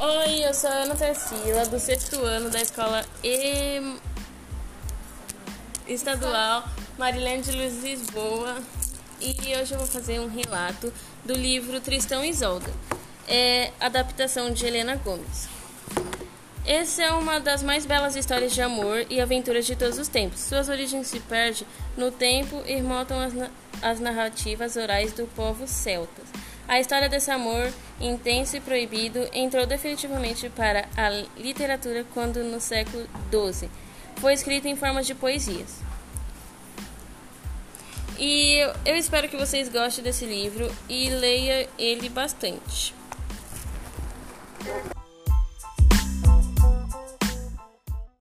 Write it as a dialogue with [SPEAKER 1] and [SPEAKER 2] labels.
[SPEAKER 1] eu sou a Ana Tarsila, do sexto ano da escola e... estadual Marilene de Luiz Lisboa. E hoje eu vou fazer um relato do livro Tristão e Isolda, é adaptação de Helena Gomes. Essa é uma das mais belas histórias de amor e aventuras de todos os tempos. Suas origens se perdem no tempo e remontam as, as narrativas orais do povo celtas. A história desse amor intenso e proibido entrou definitivamente para a literatura quando, no século XII, foi escrita em forma de poesias. E eu espero que vocês gostem desse livro e leia ele bastante.